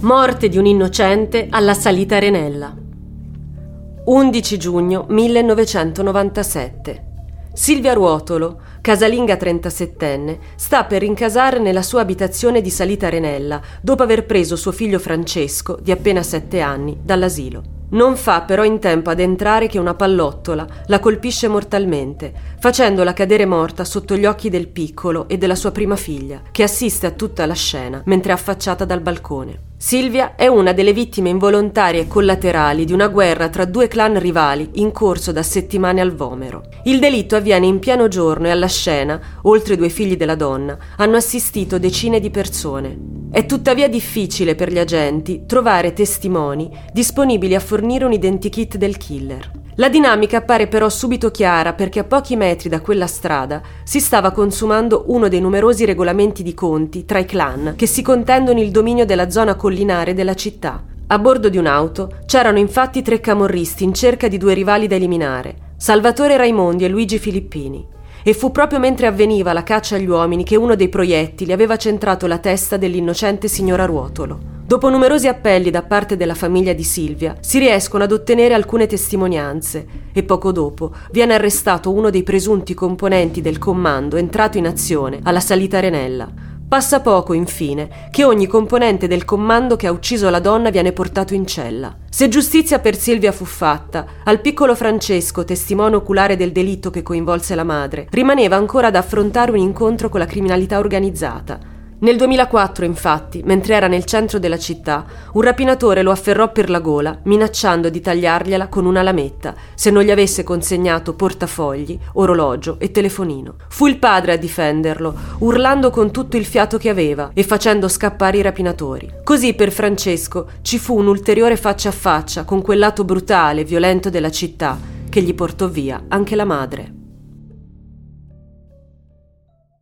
Morte di un innocente alla salita Renella. 11 giugno 1997. Silvia Ruotolo, casalinga 37enne, sta per rincasare nella sua abitazione di Salita Renella dopo aver preso suo figlio Francesco, di appena 7 anni, dall'asilo. Non fa però in tempo ad entrare che una pallottola la colpisce mortalmente, facendola cadere morta sotto gli occhi del piccolo e della sua prima figlia, che assiste a tutta la scena mentre è affacciata dal balcone. Silvia è una delle vittime involontarie collaterali di una guerra tra due clan rivali in corso da settimane al Vomero. Il delitto avviene in pieno giorno e alla scena, oltre due figli della donna, hanno assistito decine di persone. È tuttavia difficile per gli agenti trovare testimoni disponibili a fornire un identikit del killer. La dinamica appare però subito chiara perché a pochi metri da quella strada si stava consumando uno dei numerosi regolamenti di conti tra i clan che si contendono il dominio della zona collinare della città. A bordo di un'auto c'erano infatti tre camorristi in cerca di due rivali da eliminare, Salvatore Raimondi e Luigi Filippini. E fu proprio mentre avveniva la caccia agli uomini che uno dei proiettili aveva centrato la testa dell'innocente signora Ruotolo. Dopo numerosi appelli da parte della famiglia di Silvia, si riescono ad ottenere alcune testimonianze e poco dopo viene arrestato uno dei presunti componenti del comando entrato in azione alla salita Renella. Passa poco, infine, che ogni componente del comando che ha ucciso la donna viene portato in cella. Se giustizia per Silvia fu fatta, al piccolo Francesco, testimone oculare del delitto che coinvolse la madre, rimaneva ancora da affrontare un incontro con la criminalità organizzata. Nel 2004, infatti, mentre era nel centro della città, un rapinatore lo afferrò per la gola, minacciando di tagliargliela con una lametta se non gli avesse consegnato portafogli, orologio e telefonino. Fu il padre a difenderlo, urlando con tutto il fiato che aveva e facendo scappare i rapinatori. Così per Francesco ci fu un ulteriore faccia a faccia con quel lato brutale e violento della città che gli portò via anche la madre.